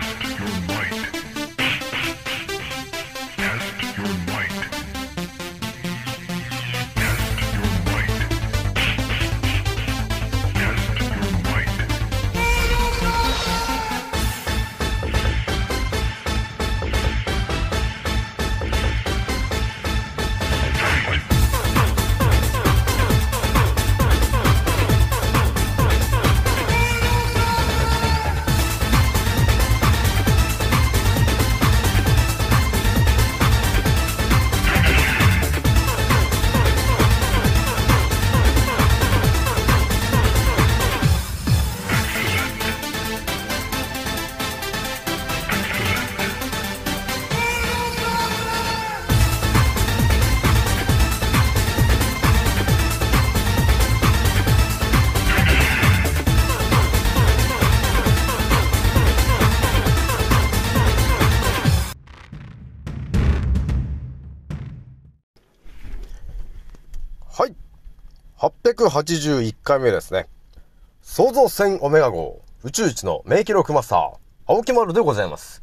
Test your might. 881回目ですね。創造船オメガ号宇宙一の名記録マスター、青木丸でございます。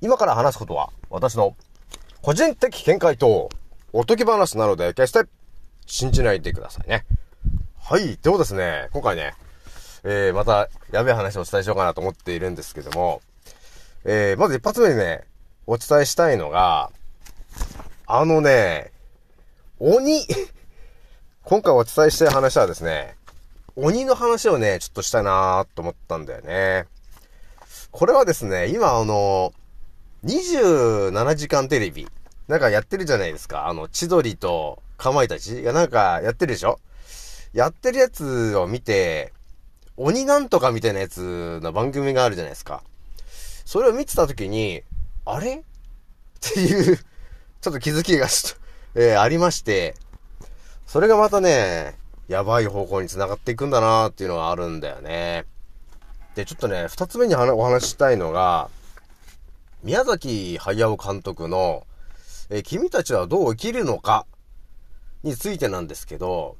今から話すことは私の個人的見解とおとぎ話なので決して信じないでくださいね。はい。ではですね、今回ね、えー、またやべえ話をお伝えしようかなと思っているんですけども、えー、まず一発目にね、お伝えしたいのが、あのね、鬼今回お伝えしたい話はですね、鬼の話をね、ちょっとしたいなーと思ったんだよね。これはですね、今あの、27時間テレビ、なんかやってるじゃないですか。あの、千鳥とかまいたちがなんかやってるでしょ？やってるやつを見て、鬼なんとかみたいなやつの番組があるじゃないですか。それを見てた時に、あれ？っていう、ちょっと気づきがちょっと、えーありまして、それがまたね、やばい方向に繋がっていくんだなーっていうのがあるんだよね。で、ちょっとね、二つ目にお話ししたいのが、宮崎駿監督の、え君たちはどう生きるのかについてなんですけど、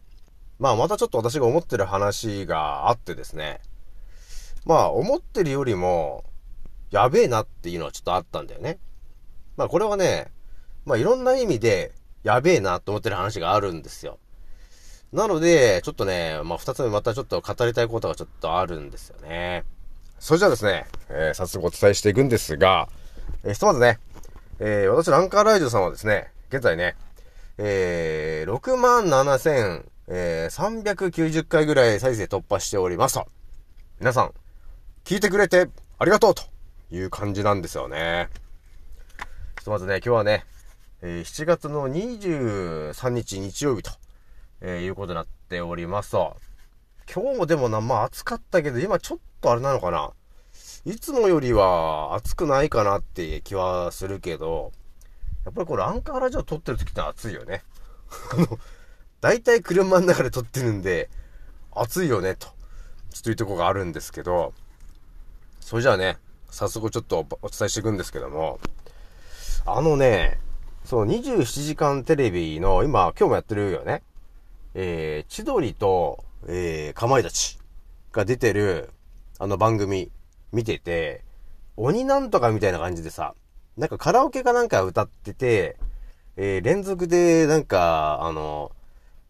まあまたちょっと私が思ってる話があってですね。まあ思ってるよりも、やべえなっていうのはちょっとあったんだよね。まあこれはね、まあいろんな意味で、やべえなと思ってる話があるんですよ。なので、ちょっとね、まあ二つ目またちょっと語りたいことがちょっとあるんですよね。それじゃあですね、えー早速お伝えしていくんですが、えーひとまずね、えー私のアンカーライジョさんはですね、現在ね、えー、6万7 390回ぐらい再生突破しておりますと。皆さん、聞いてくれてありがとうという感じなんですよね。ひとまずね、今日はね、え7月の23日日曜日と、えーいうことになっておりますと。今日もでもな、まあ暑かったけど、今ちょっとあれなのかな。いつもよりは暑くないかなって気はするけど、やっぱりこれアンカーラジオ撮ってる時って暑いよね。あの、大体車の中で撮ってるんで、暑いよね、と。ちょっというとこがあるんですけど、それじゃあね、早速ちょっとお伝えしていくんですけども、あのね、そう、27時間テレビの、今、今日もやってるよね。えー、千鳥と、えー、かまいたちが出てる、あの番組、見てて、鬼なんとかみたいな感じでさ、なんかカラオケかなんか歌ってて、えー、連続で、なんか、あの、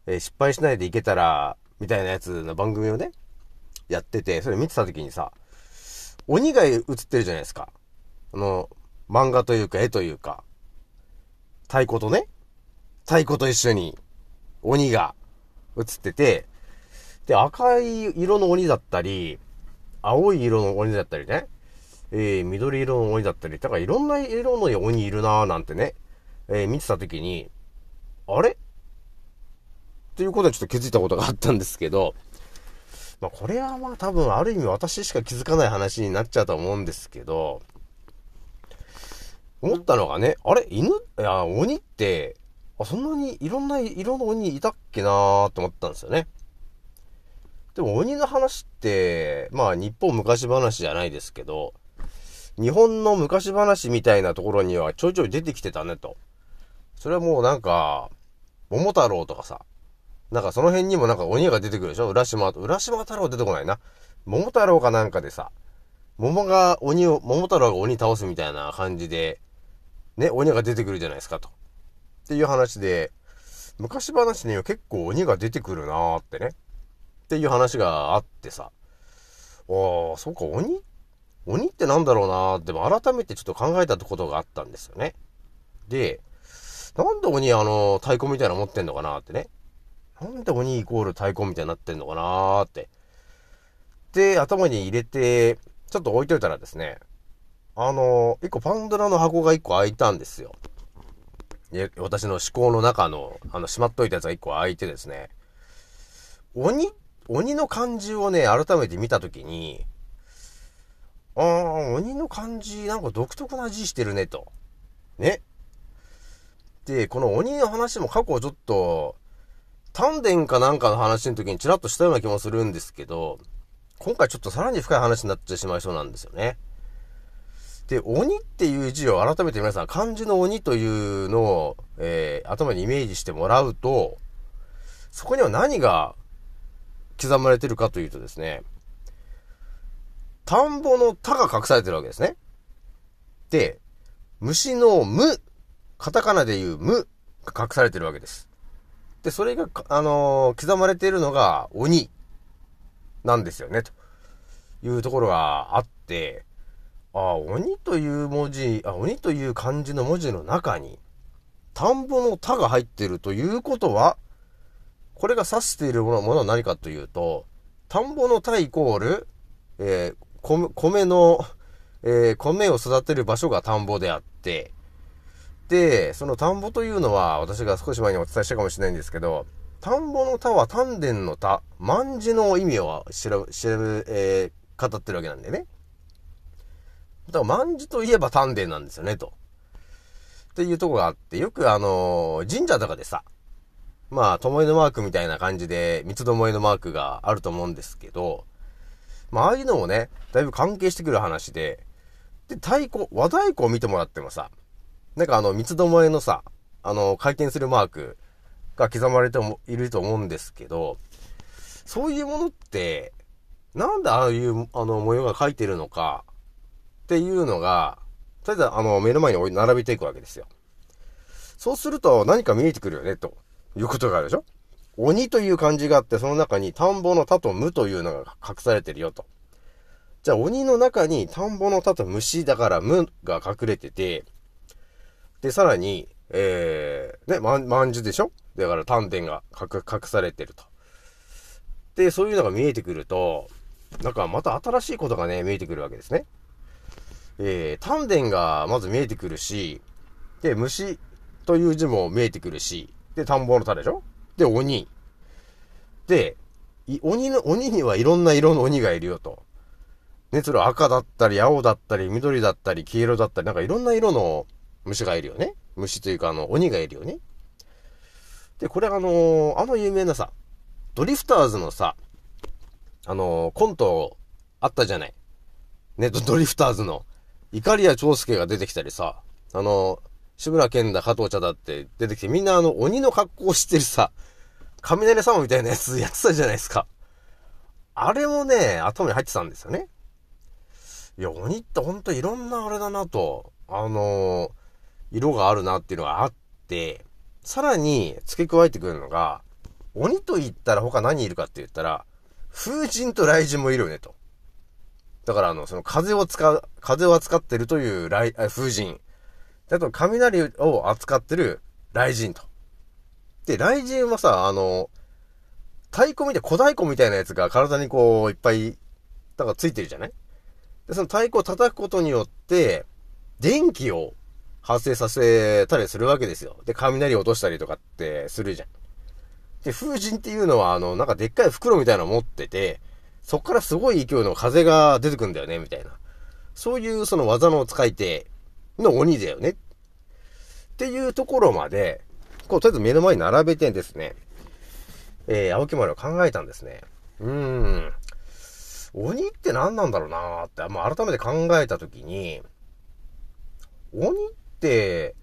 えー失敗しないでいけたら、みたいなやつの番組をね、やってて、それ見てた時にさ、鬼が映ってるじゃないですか。あの、漫画というか絵というか、太鼓とね、太鼓と一緒に鬼が映ってて、で、赤い色の鬼だったり、青い色の鬼だったりね、えー、緑色の鬼だったり、だからいろんな色の鬼いるなーなんてね、えー見てた時に、あれ？っていうことにちょっと気づいたことがあったんですけど、まあこれはまあ多分ある意味私しか気づかない話になっちゃうと思うんですけど、思ったのがね、あれ？犬？いや、鬼って、あ、そんなにいろんな色の鬼いたっけなーと思ったんですよね。でも鬼の話って、まあ日本昔話じゃないですけど、日本の昔話みたいなところにはちょいちょい出てきてたねと。それはもうなんか、桃太郎とかさ、なんかその辺にもなんか鬼が出てくるでしょ？浦島、浦島太郎出てこないな。桃太郎かなんかでさ、桃が鬼を、桃太郎が鬼倒すみたいな感じで、ね、鬼が出てくるじゃないですかと。っていう話で、昔話には結構鬼が出てくるなーってね。っていう話があってさ。ああ、そうか、鬼？鬼ってなんだろうなーって、改めてちょっと考えたことがあったんですよね。で、なんで鬼あの、太鼓みたいなの持ってんのかなってね。なんで鬼イコール太鼓みたいになってんのかなーって。で、頭に入れて、ちょっと置いといたらですね、あの、一個パンドラの箱が一個開いたんですよ。私の思考の中の、あの、しまっといたやつが一個開いてですね、鬼、鬼の漢字をね、改めて見たときに、ああ、鬼の漢字、なんか独特な字してるね、と。ね。で、この鬼の話も過去ちょっと、丹田かなんかの話の時にちらっとしたような気もするんですけど、今回ちょっとさらに深い話になってしまいそうなんですよね。で、鬼っていう字を改めて皆さん漢字の鬼というのを、えー、頭にイメージしてもらうと、そこには何が刻まれてるかというとですね、田んぼの田が隠されてるわけですね。で、虫の無、カタカナで言う無が隠されてるわけです。で、それが、あのー、刻まれているのが鬼なんですよね、というところがあって、あ、鬼という文字、あ、鬼という漢字の文字の中に、田んぼの田が入っているということは、これが指しているものは何かというと、田んぼの田イコール、えー、米、の、えー、米を育てる場所が田んぼであって、で、その田んぼというのは、私が少し前にお伝えしたかもしれないんですけど、田んぼの田は丹田の田、万字の意味を知る、知る、えー、語ってるわけなんでね。だから万字といえば丹田なんですよね、と。っていうとこがあって、よくあのー、神社とかでさ、まあ、ともえのマークみたいな感じで、三つどもえのマークがあると思うんですけど、まあ、ああいうのもね、だいぶ関係してくる話で、で、太鼓、和太鼓を見てもらってもさ、なんかあの、三つどもえのさ、あの、回転するマークが刻まれてもいると思うんですけど、そういうものって、なんでああいう、あの、模様が書いてるのか、っていうのが、とりあえず、あの、目の前に並べていくわけですよ。そうすると何か見えてくるよね、ということがあるでしょ？鬼という漢字があって、その中に田んぼの田と無というのが隠されてるよと。じゃあ鬼の中に田んぼの田と虫だから無が隠れてて、で、さらに、えー、ね、まん、まんじゅでしょ？だから丹田が隠、隠されてると。で、そういうのが見えてくると、なんかまた新しいことがね、見えてくるわけですね。えー、丹田がまず見えてくるし、で、虫という字も見えてくるし、で、田んぼの田でしょ？で、鬼。で、鬼の、鬼にはいろんな色の鬼がいるよと。ね、それ赤だったり、青だったり、緑だったり、黄色だったり、なんかいろんな色の虫がいるよね。虫というか、あの、鬼がいるよね。で、これあのー、あの有名なさ、ドリフターズのさ、あのー、コントあったじゃない。ね、ドリフターズの。イカリア長介が出てきたりさ、あの、志村けんだ加藤茶だって出てきて、みんなあの、鬼の格好をしてるさ、雷様みたいなやつやってたじゃないですか。あれもね、頭に入ってたんですよね。いや、鬼ってほんといろんなあれだなと、あのー、色があるなっていうのがあって、さらに付け加えてくるのが、鬼と言ったら他何いるかって言ったら、風神と雷神もいるよねと。だからあの、その風を使う、風を扱ってるという雷、風神。あと、雷を扱ってる雷神と。で、雷神はさ、あの、太鼓みたい、小太鼓みたいなやつが体にこう、いっぱい、なんかついてるじゃない？で、その太鼓を叩くことによって、電気を発生させたりするわけですよ。で、雷を落としたりとかってするじゃん。で、風神っていうのは、あの、なんかでっかい袋みたいなの持ってて、そっからすごい勢いの風が出てくんだよね、みたいな。そういうその技の使い手の鬼だよね。っていうところまで、こう、とりあえず目の前に並べてですね、えー、青木丸を考えたんですね。うーん。鬼って何なんだろうなーって、まあ、改めて考えたときに、鬼って、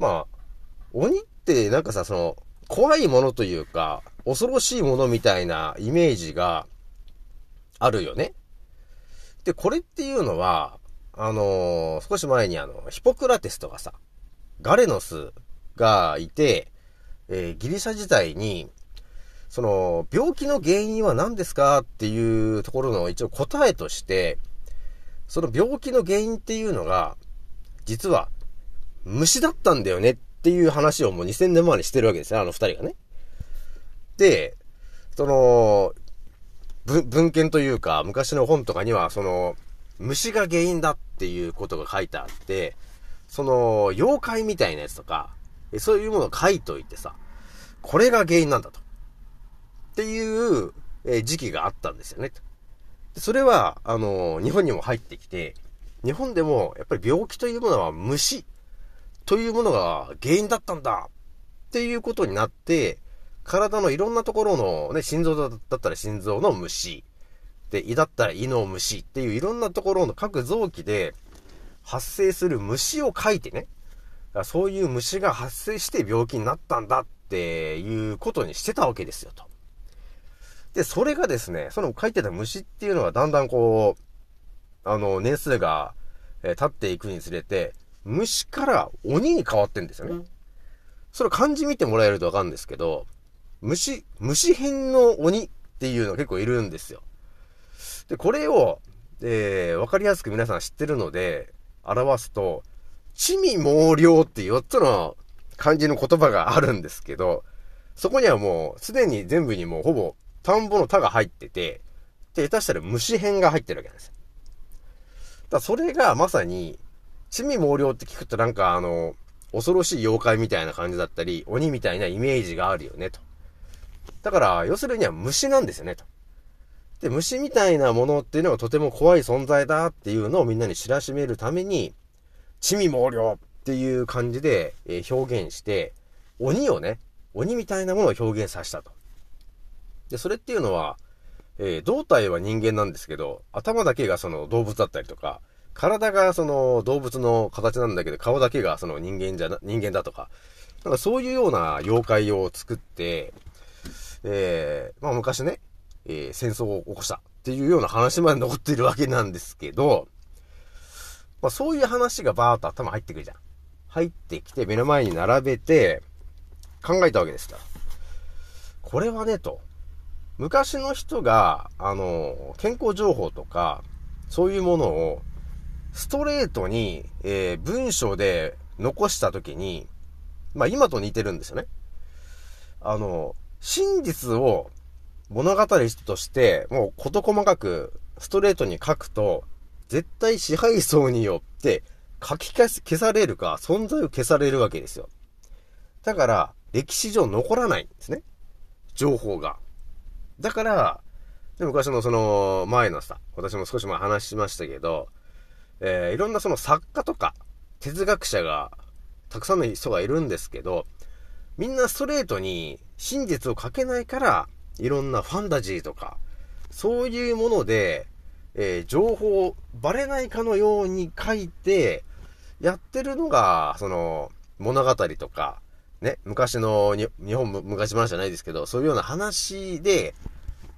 まあ、鬼ってなんかさ、その、怖いものというか、恐ろしいものみたいなイメージがあるよね。で、これっていうのは、あのー少し前にあの、ヒポクラテスとかさ、ガレノスがいて、えーギリシャ時代に、その、病気の原因は何ですかっていうところの一応答えとして、その病気の原因っていうのが、実は、虫だったんだよねっていう話をもう2000年前にしてるわけですよ、あの二人がね。で、その、文献というか、昔の本とかには、その、虫が原因だっていうことが書いてあって、その、妖怪みたいなやつとか、そういうものを書いといてさ、これが原因なんだと。っていう、え時期があったんですよね。でそれは、あの日本にも入ってきて、日本でも、やっぱり病気というものは虫というものが原因だったんだっていうことになって、体のいろんなところのね、心臓だったら心臓の虫、で、胃だったら胃の虫っていういろんなところの各臓器で発生する虫を書いてね、そういう虫が発生して病気になったんだっていうことにしてたわけですよと。で、それがですね、その書いてた虫っていうのはだんだんこう、あの、年数が、えー経っていくにつれて、虫から鬼に変わってんですよね。それ漢字見てもらえるとわかるんですけど、虫、虫編の鬼っていうのが結構いるんですよ。で、これを、えー、わかりやすく皆さん知ってるので、表すと、地味猛量って4つの漢字の言葉があるんですけど、そこにはもう、すでに全部にもうほぼ、田んぼの田が入ってて、で、下手したら虫編が入ってるわけなんですよ。だからそれがまさに、地味猛量って聞くとなんかあの、恐ろしい妖怪みたいな感じだったり、鬼みたいなイメージがあるよね、と。だから、要するには虫なんですよね、と。で、虫みたいなものっていうのがとても怖い存在だっていうのをみんなに知らしめるために、地味猛量っていう感じで、え表現して、鬼をね、鬼みたいなものを表現させたと。で、それっていうのは、えー胴体は人間なんですけど、頭だけがその動物だったりとか、体がその動物の形なんだけど、顔だけがその人間じゃな、人間だとか、なんかそういうような妖怪を作って、えー、まあ昔ね、えー戦争を起こしたっていうような話まで残っているわけなんですけど、まあそういう話がバーっと頭入ってくるじゃん。入ってきて目の前に並べて考えたわけですから。これはね、と。昔の人が、あの、健康情報とか、そういうものを、ストレートに、えー文章で残したときに、まあ今と似てるんですよね。あの、真実を物語として、もう事細かくストレートに書くと、絶対支配層によって書き消す消されるか、存在を消されるわけですよ。だから、歴史上残らないんですね。情報が。だから、昔のその前のさ、私も少し前話しましたけど、えーいろんなその作家とか哲学者がたくさんの人がいるんですけど、みんなストレートに真実を書けないから、いろんなファンタジーとか、そういうもので、えー情報をバレないかのように書いて、やってるのが、その、物語とか、ね、昔のに日本昔話じゃないですけど、そういうような話で、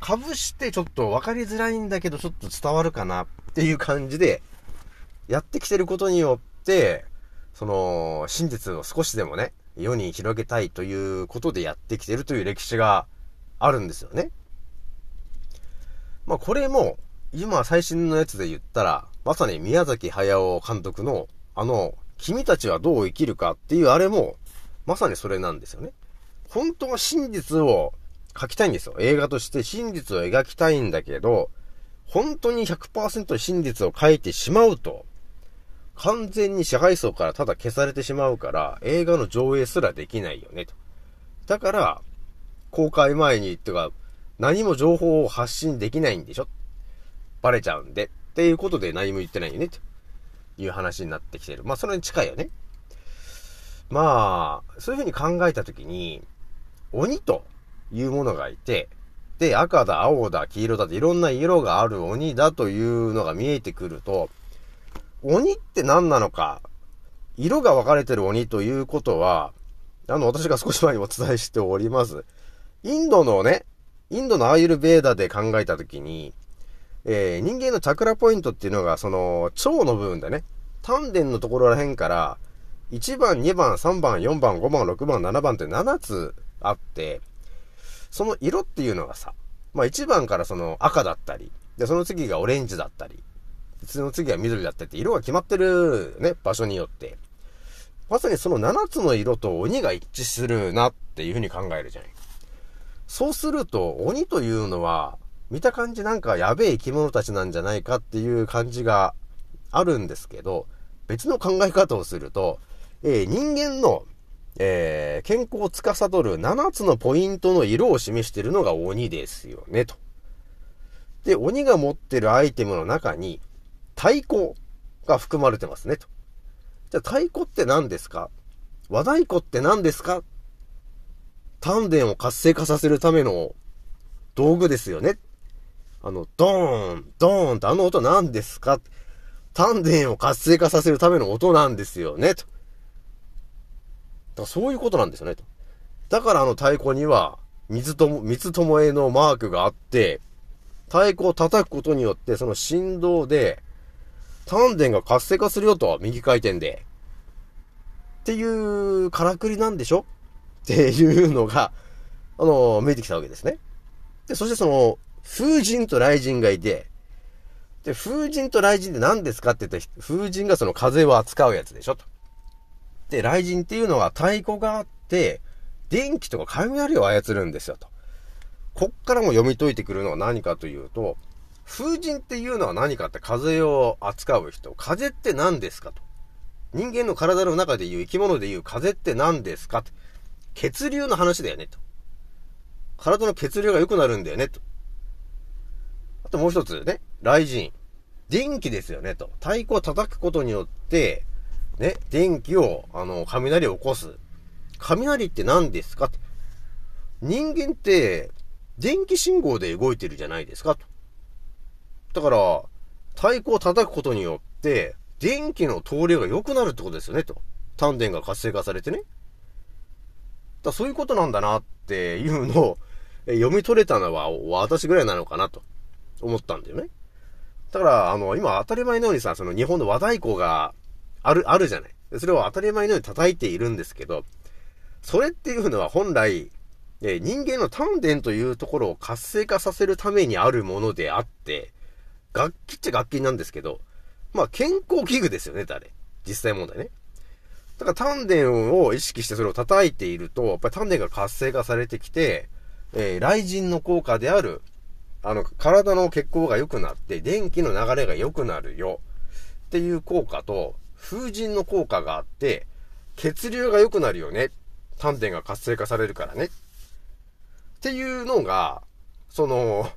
かぶしてちょっと分かりづらいんだけど、ちょっと伝わるかなっていう感じで、やってきてることによって、その、真実を少しでもね、世に広げたいということでやってきてるという歴史があるんですよね。まあこれも、今最新のやつで言ったら、まさに宮崎駿監督の、あの、君たちはどう生きるかっていうあれも、まさにそれなんですよね。本当は真実を書きたいんですよ。映画として真実を描きたいんだけど、本当に100%真実を書いてしまうと、完全に支配層からただ消されてしまうから、映画の上映すらできないよね、と。だから、公開前に、ってか、何も情報を発信できないんでしょ？バレちゃうんで。っていうことで何も言ってないよね、という話になってきてる。まあ、それに近いよね。まあ、そういうふうに考えたときに、鬼というものがいて、で、赤だ、青だ、黄色だっていろんな色がある鬼だというのが見えてくると、鬼って何なのか、色が分かれてる鬼ということは、あの、私が少し前にお伝えしております。インドのね、インドのアーユルベーダで考えたときに、えー人間のチャクラポイントっていうのが、その、腸の部分だね。丹田のところら辺から、1番、2番、3番、4番、5番、6番、7番って7つあって、その色っていうのがさ、まあ1番からその赤だったり、で、その次がオレンジだったり、その次は緑だったって色が決まってるね、場所によって。まさにその7つの色と鬼が一致するなっていうふうに考えるじゃない。そうすると、鬼というのは、見た感じなんかやべえ生き物たちなんじゃないかっていう感じがあるんですけど、別の考え方をすると、えー人間の、えー健康を司る7つのポイントの色を示しているのが鬼ですよね、と。で、鬼が持ってるアイテムの中に、太鼓が含まれてますね、と。じゃあ太鼓って何ですか？和太鼓って何ですか？丹田を活性化させるための道具ですよね。あの、ドーン、ドーンってあの音何ですか？丹田を活性化させるための音なんですよね、と。だからそういうことなんですよね、と。だからあの太鼓には、水とも、三つともえのマークがあって、太鼓を叩くことによって、その振動で、丹田が活性化するよと、右回転で。っていう、からくりなんでしょ？っていうのが、あの、見えてきたわけですね。で、そしてその、風神と雷神がいて、で、風神と雷神って何ですか？って言ったら、風神がその風を扱うやつでしょと。で、雷神っていうのは太鼓があって、電気とか雷を操るんですよと。こっからも読み解いてくるのは何かというと、風神っていうのは何かって風を扱う人。風って何ですかと。人間の体の中でいう生き物でいう風って何ですかって。血流の話だよねと。体の血流が良くなるんだよねと。あともう一つね、雷神。電気ですよねと。太鼓を叩くことによって、ね、電気を、あの、雷を起こす。雷って何ですかと。人間って、電気信号で動いてるじゃないですかと。だから、太鼓を叩くことによって、電気の通りが良くなるってことですよねと。丹田が活性化されてね。だそういうことなんだなっていうのを読み取れたのは私ぐらいなのかなと思ったんだよね。だから、あの、今当たり前のようにさ、その日本の和太鼓がある、あるじゃない。それを当たり前のように叩いているんですけど、それっていうのは本来、え人間の丹田というところを活性化させるためにあるものであって、楽器っちゃ楽器なんですけど、まあ健康器具ですよね、誰。実際問題ね。だから丹田を意識してそれを叩いていると、やっぱり丹田が活性化されてきて、えー雷神の効果である、あの、体の血行が良くなって、電気の流れが良くなるよ。っていう効果と、風神の効果があって、血流が良くなるよね。丹田が活性化されるからね。っていうのが、その、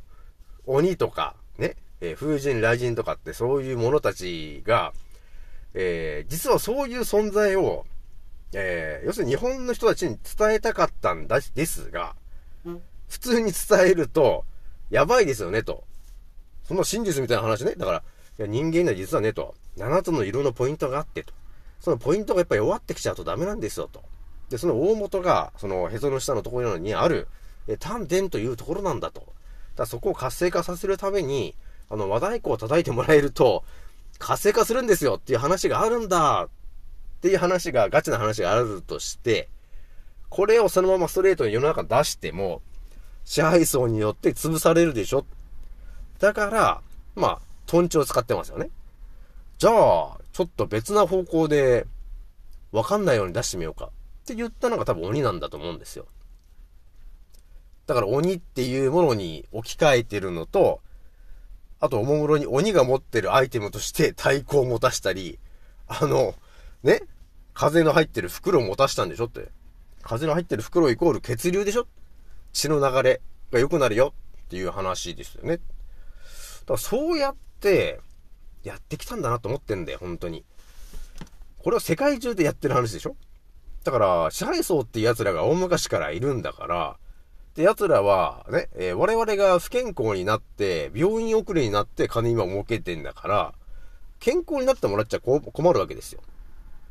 鬼とか、ね、えー風神、雷神とかってそういう者たちが、えー実はそういう存在を、えー要するに日本の人たちに伝えたかったんだ、ですが、普通に伝えると、やばいですよね、と。そんな真実みたいな話ね。だから、いや人間には実はね、と。7つの色のポイントがあって、と。そのポイントがやっぱり弱ってきちゃうとダメなんですよ、と。で、その大元が、そのへその下のところにある、え丹田というところなんだと。だからそこを活性化させるために、あの、和太鼓を叩いてもらえると、活性化するんですよっていう話があるんだっていう話が、ガチな話があるとして、これをそのままストレートに世の中出しても、支配層によって潰されるでしょ。だから、まあ、トンチを使ってますよね。じゃあ、ちょっと別な方向で、わかんないように出してみようか。って言ったのが多分鬼なんだと思うんですよ。だから鬼っていうものに置き換えてるのと、あとおもむろに鬼が持ってるアイテムとして太鼓を持たしたり、あの、ね、風の入ってる袋を持たしたんでしょって。風の入ってる袋イコール血流でしょ血の流れが良くなるよっていう話ですよね。だからそうやってやってきたんだなと思ってんだよ、本当に。これは世界中でやってる話でしょだから、支配層って奴らが大昔からいるんだから、で、奴らは、ね、えー我々が不健康になって、病院遅れになって金今儲けてんだから、健康になってもらっちゃ困るわけですよ。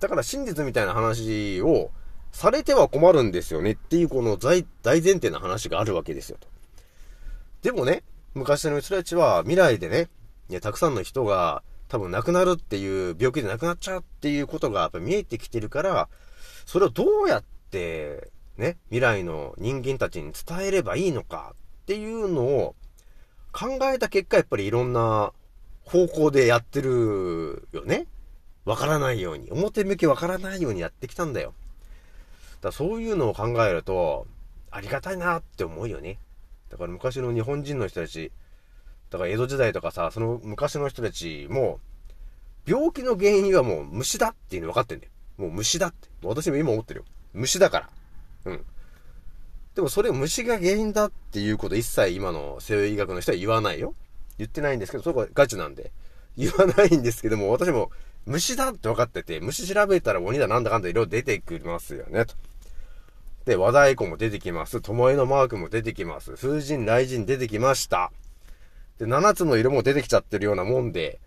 だから真実みたいな話をされては困るんですよねっていうこの大前提な話があるわけですよと。でもね、昔の人たちは未来でね、いやたくさんの人が多分亡くなるっていう、病気で亡くなっちゃうっていうことがやっぱ見えてきてるから、それをどうやって、ね、未来の人間たちに伝えればいいのかっていうのを考えた結果、やっぱりいろんな方向でやってるよね。わからないように、表向きわからないようにやってきたんだよ。だからそういうのを考えると、ありがたいなって思うよね。だから昔の日本人の人たち、だから江戸時代とかさ、その昔の人たちも、病気の原因はもう虫だっていうの分かってんだよ。もう虫だって。私も今思ってるよ。虫だから。うん。でもそれ虫が原因だっていうこと一切今の西洋医学の人は言わないよ。言ってないんですけど、そこはガチなんで。言わないんですけども、私も虫だって分かってて、虫調べたら鬼だなんだかんだいろいろ出てきますよね、と。で、和太鼓も出てきます。巴のマークも出てきます。風神、雷神出てきました。で、7つの色も出てきちゃってるようなもんで、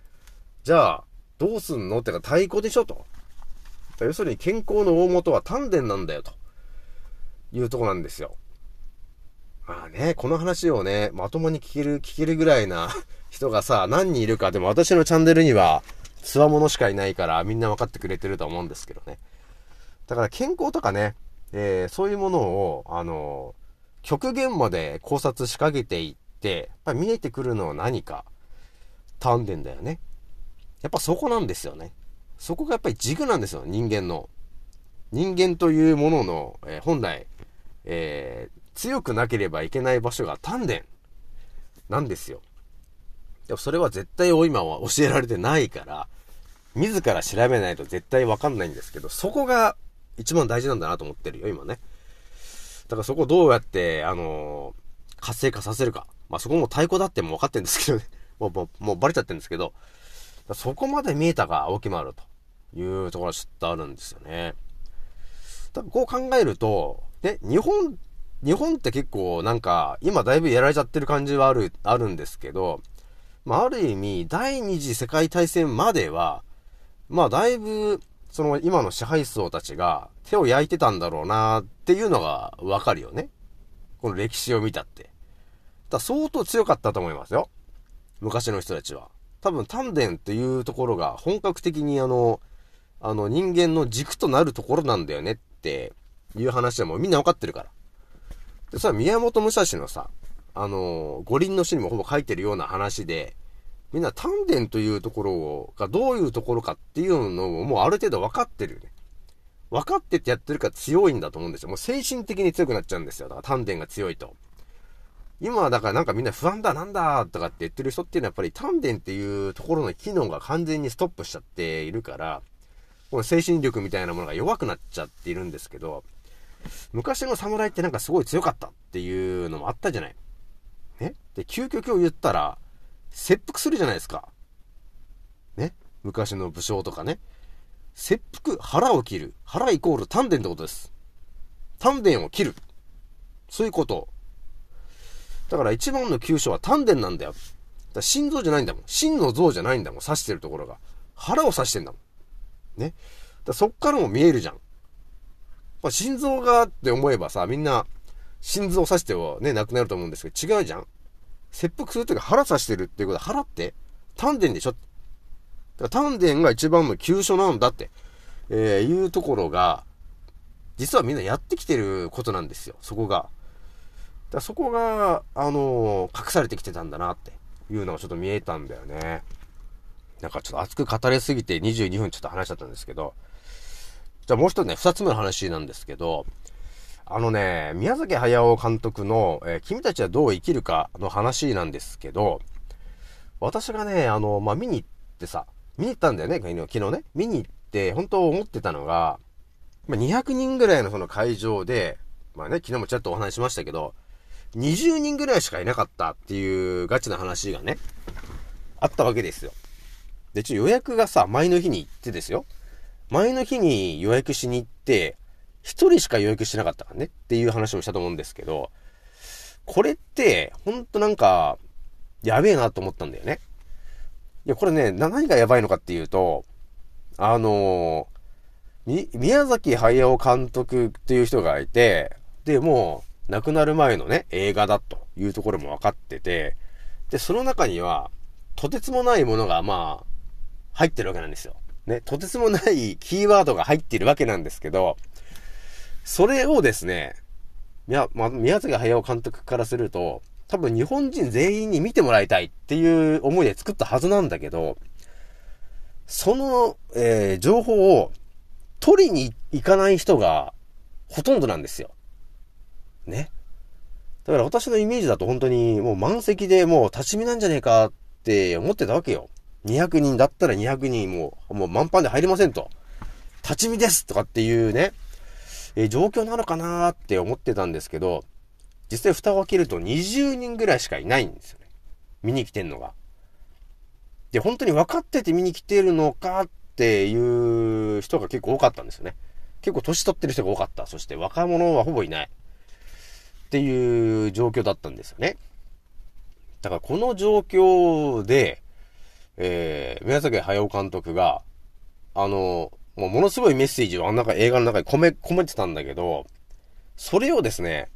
じゃあ、どうすんのってか太鼓でしょと。要するに健康の大元は丹田なんだよと。いうとこなんですよ。まあね、この話をね、まともに聞ける、聞けるぐらいな 人がさ、何人いるか、でも私のチャンネルには、つわものしかいないから、みんな分かってくれてると思うんですけどね。だから健康とかね、えーそういうものを、あの極限まで考察しかけていって、やっぱ見えてくるのは何か、丹田だよね。やっぱそこなんですよね。そこがやっぱり軸なんですよ、人間の。人間というものの、えー本来、えー強くなければいけない場所が丹田なんですよ。でもそれは絶対今は教えられてないから、自ら調べないと絶対わかんないんですけど、そこが一番大事なんだなと思ってるよ、今ね。だからそこをどうやって、あのー活性化させるか。まあそこも太鼓だっても分かってるんですけどね。もう、もう、もうバレちゃってるんですけど、そこまで見えたか、青木丸というところがちょっとあるんですよね。だからこう考えると、ね、日本、日本って結構なんか、今だいぶやられちゃってる感じはある、あるんですけど、まあある意味、第二次世界大戦までは、まあだいぶ、その今の支配層たちが手を焼いてたんだろうなっていうのがわかるよね。この歴史を見たって。だ相当強かったと思いますよ。昔の人たちは。多分丹田っていうところが本格的にあの、あの人間の軸となるところなんだよねっていう話はもうみんなわかってるから。で、それは宮本武蔵のさ、あの、五輪の詩にもほぼ書いてるような話で、みんな丹田というところをがどういうところかっていうのをもうある程度分かってるよね。分かっててやってるから強いんだと思うんですよ。もう精神的に強くなっちゃうんですよ。だから丹田が強いと。今はだからなんかみんな不安だなんだとかって言ってる人っていうのはやっぱり丹田っていうところの機能が完全にストップしちゃっているから、この精神力みたいなものが弱くなっちゃっているんですけど、昔の侍ってなんかすごい強かったっていうのもあったじゃない。ね？で、究極を言ったら、切腹するじゃないですか。ね？昔の武将とかね。切腹、腹を切る。腹イコール丹田ってことです。丹田を切る。そういうこと。だから一番の急所は丹田なんだよ。だ心臓じゃないんだもん。心の像じゃないんだもん。刺してるところが。腹を刺してんだもん。ね？だそっからも見えるじゃん。まあ、心臓がって思えばさ、みんな、心臓を刺してはね、亡くなると思うんですけど、違うじゃん。切腹するとき腹刺してるっていうことは腹って丹田でしょだから丹田が一番の急所なんだって、えーいうところが、実はみんなやってきてることなんですよ、そこが。だそこが、あのー隠されてきてたんだなっていうのがちょっと見えたんだよね。なんかちょっと熱く語りすぎて22分ちょっと話しちゃったんですけど、じゃあもう一つね、二つ目の話なんですけど、あのね、宮崎駿監督の、えー君たちはどう生きるかの話なんですけど、私がね、あの、まあ、見に行ってさ、見に行ったんだよね、昨日ね。見に行って、本当思ってたのが、まあ、200人ぐらいのその会場で、まあね、昨日もちょっとお話しましたけど、20人ぐらいしかいなかったっていうガチな話がね、あったわけですよ。で、ちょ予約がさ、前の日に行ってですよ。前の日に予約しに行って、一人しか予約してなかったからねっていう話もしたと思うんですけど、これって、ほんとなんか、やべえなと思ったんだよね。いや、これね、何がやばいのかっていうと、あのみ、宮崎駿監督っていう人がいて、で、もう、亡くなる前のね、映画だというところも分かってて、で、その中には、とてつもないものが、まあ、入ってるわけなんですよ。ね、とてつもないキーワードが入っているわけなんですけど、それをですね、いや、まあ、宮崎駿監督からすると、多分日本人全員に見てもらいたいっていう思いで作ったはずなんだけど、その、えー、情報を取りに行かない人がほとんどなんですよ。ね。だから私のイメージだと本当にもう満席でもう立ち見なんじゃねえかって思ってたわけよ。200人だったら200人もう、もう満帆で入りませんと。立ち見ですとかっていうね、えー、状況なのかなーって思ってたんですけど、実際蓋を開けると20人ぐらいしかいないんですよね。見に来てんのが。で、本当に分かってて見に来てるのかっていう人が結構多かったんですよね。結構年取ってる人が多かった。そして若者はほぼいない。っていう状況だったんですよね。だからこの状況で、えー、宮崎駿監督が、あの、もうものすごいメッセージをあんな映画の中に込め、込めてたんだけど、それをですね、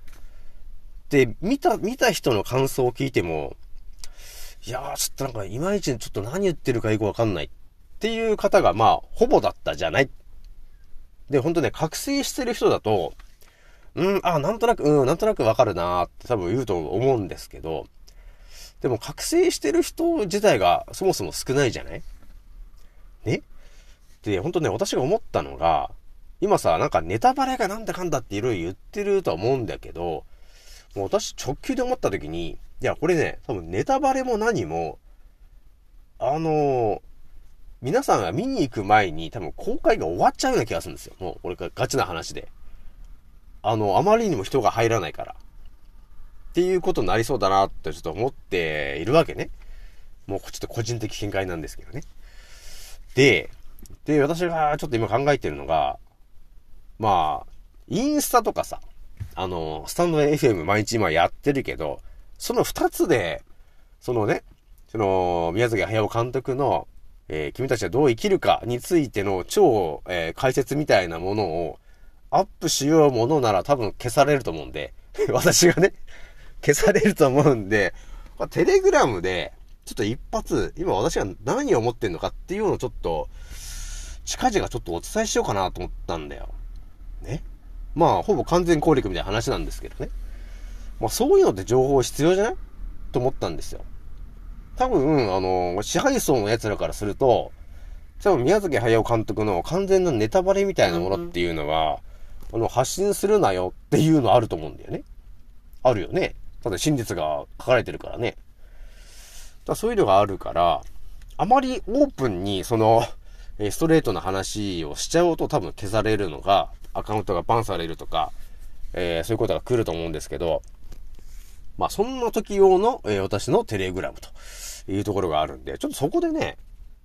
で、見た、見た人の感想を聞いても、いやー、ちょっとなんか、いまいちちょっと何言ってるかよくわかんないっていう方が、まあ、ほぼだったじゃない。で、ほんとね、覚醒してる人だと、うん、あ、なんとなく、うん、なんとなくわかるなーって多分言うと思うんですけど、でも覚醒してる人自体がそもそも少ないじゃない？ね？で、ほんとね、私が思ったのが、今さ、なんかネタバレがなんだかんだっていろいろ言ってるとは思うんだけど、もう私直球で思った時に、いや、これね、多分ネタバレも何も、あのー、皆さんが見に行く前に多分公開が終わっちゃうような気がするんですよ。もう、これがガチな話で。あの、あまりにも人が入らないから。っていうことになりそうだなってちょっと思っているわけね。もうちょっと個人的見解なんですけどね。で、で、私がちょっと今考えてるのが、まあ、インスタとかさ、あの、スタンド FM 毎日今やってるけど、その二つで、そのね、その、宮崎駿監督の、えー、君たちはどう生きるかについての超、えー、解説みたいなものをアップしようものなら多分消されると思うんで、私がね、消されると思うんで、まあ、テレグラムで、ちょっと一発、今私が何を思ってんのかっていうのをちょっと、近々ちょっとお伝えしようかなと思ったんだよ。ね。まあ、ほぼ完全攻略みたいな話なんですけどね。まあ、そういうのって情報必要じゃない？と思ったんですよ。多分、あの、支配層の奴らからすると、多分宮崎駿監督の完全なネタバレみたいなものっていうのは、あの、発信するなよっていうのあると思うんだよね。あるよね。ただ真実が書かれてるからね。だそういうのがあるから、あまりオープンに、その、ストレートな話をしちゃうと多分消されるのが、アカウントがバンされるとか、えー、そういうことが来ると思うんですけど、まあそんな時用の、えー、私のテレグラムというところがあるんで、ちょっとそこでね、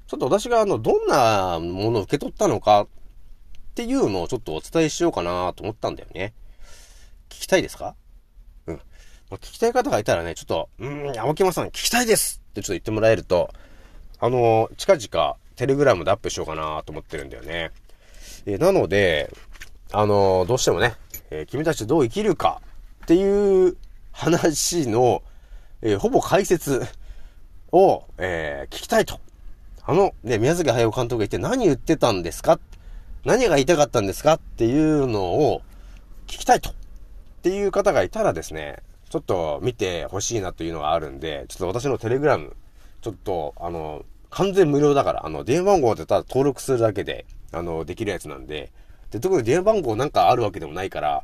ちょっと私があの、どんなものを受け取ったのかっていうのをちょっとお伝えしようかなと思ったんだよね。聞きたいですか？まあ、聞きたい方がいたらね、ちょっと、うーん、青木間さん聞きたいですってちょっと言ってもらえると、あのー、近々テレグラムでアップしようかなと思ってるんだよね。えー、なので、あのー、どうしてもね、えー、君たちどう生きるかっていう話の、え、ほぼ解説を、え聞きたいと。あの、ね、宮崎駿監督が言って何言ってたんですか？何が言いたかったんですか？っていうのを聞きたいと。っていう方がいたらですね、ちょっと見てほしいなというのがあるんで、ちょっと私のテレグラム、ちょっと、あの、完全無料だから、あの、電話番号ってただ登録するだけで、あの、できるやつなんで、で、特に電話番号なんかあるわけでもないから、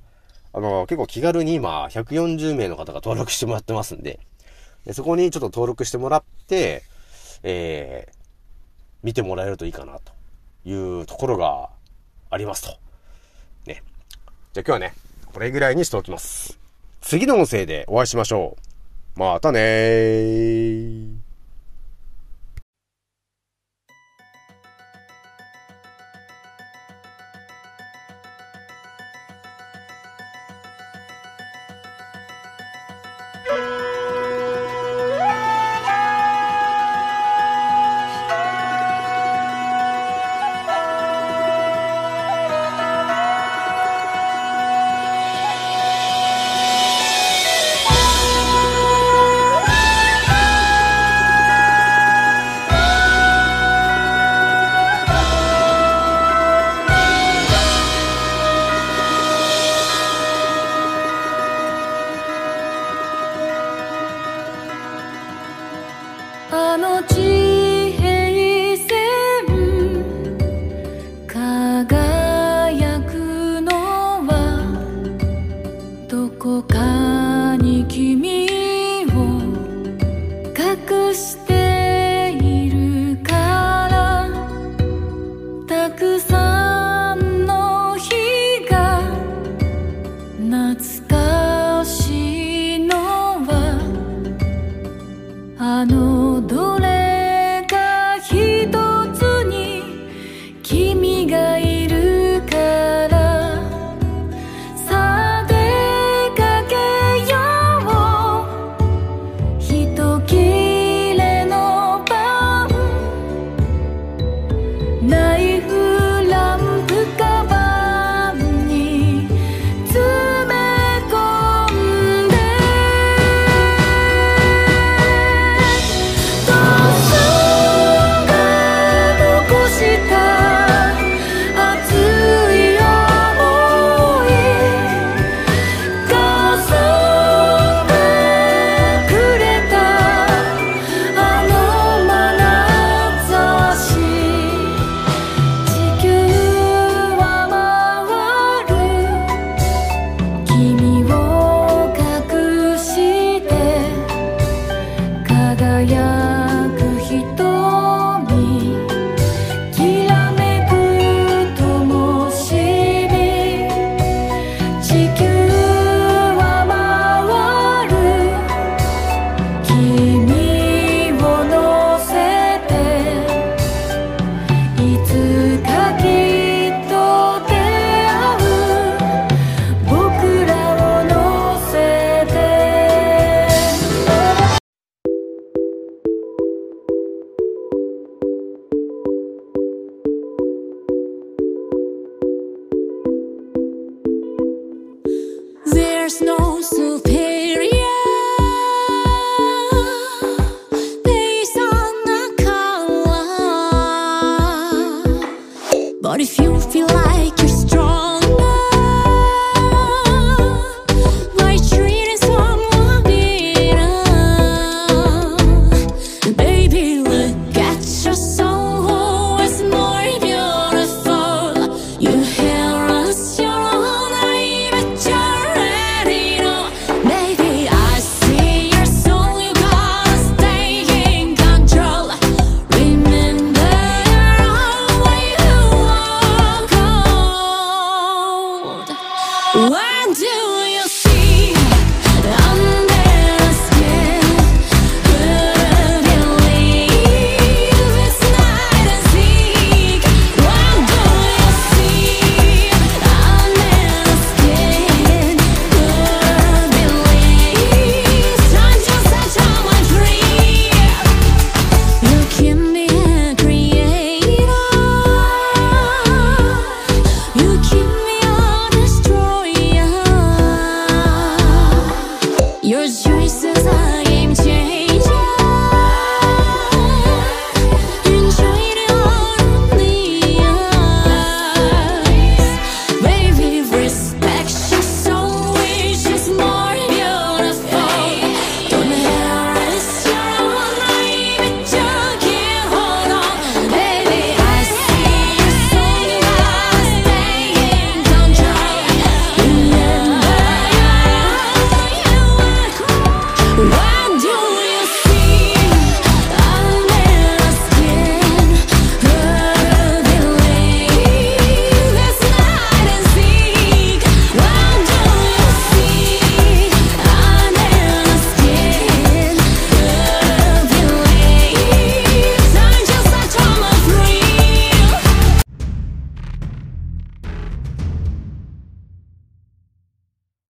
あの、結構気軽に今、140名の方が登録してもらってますんで、でそこにちょっと登録してもらって、えー、見てもらえるといいかな、というところがありますと。ね。じゃあ今日はね、これぐらいにしておきます。次の音声でお会いしましょう。またねー。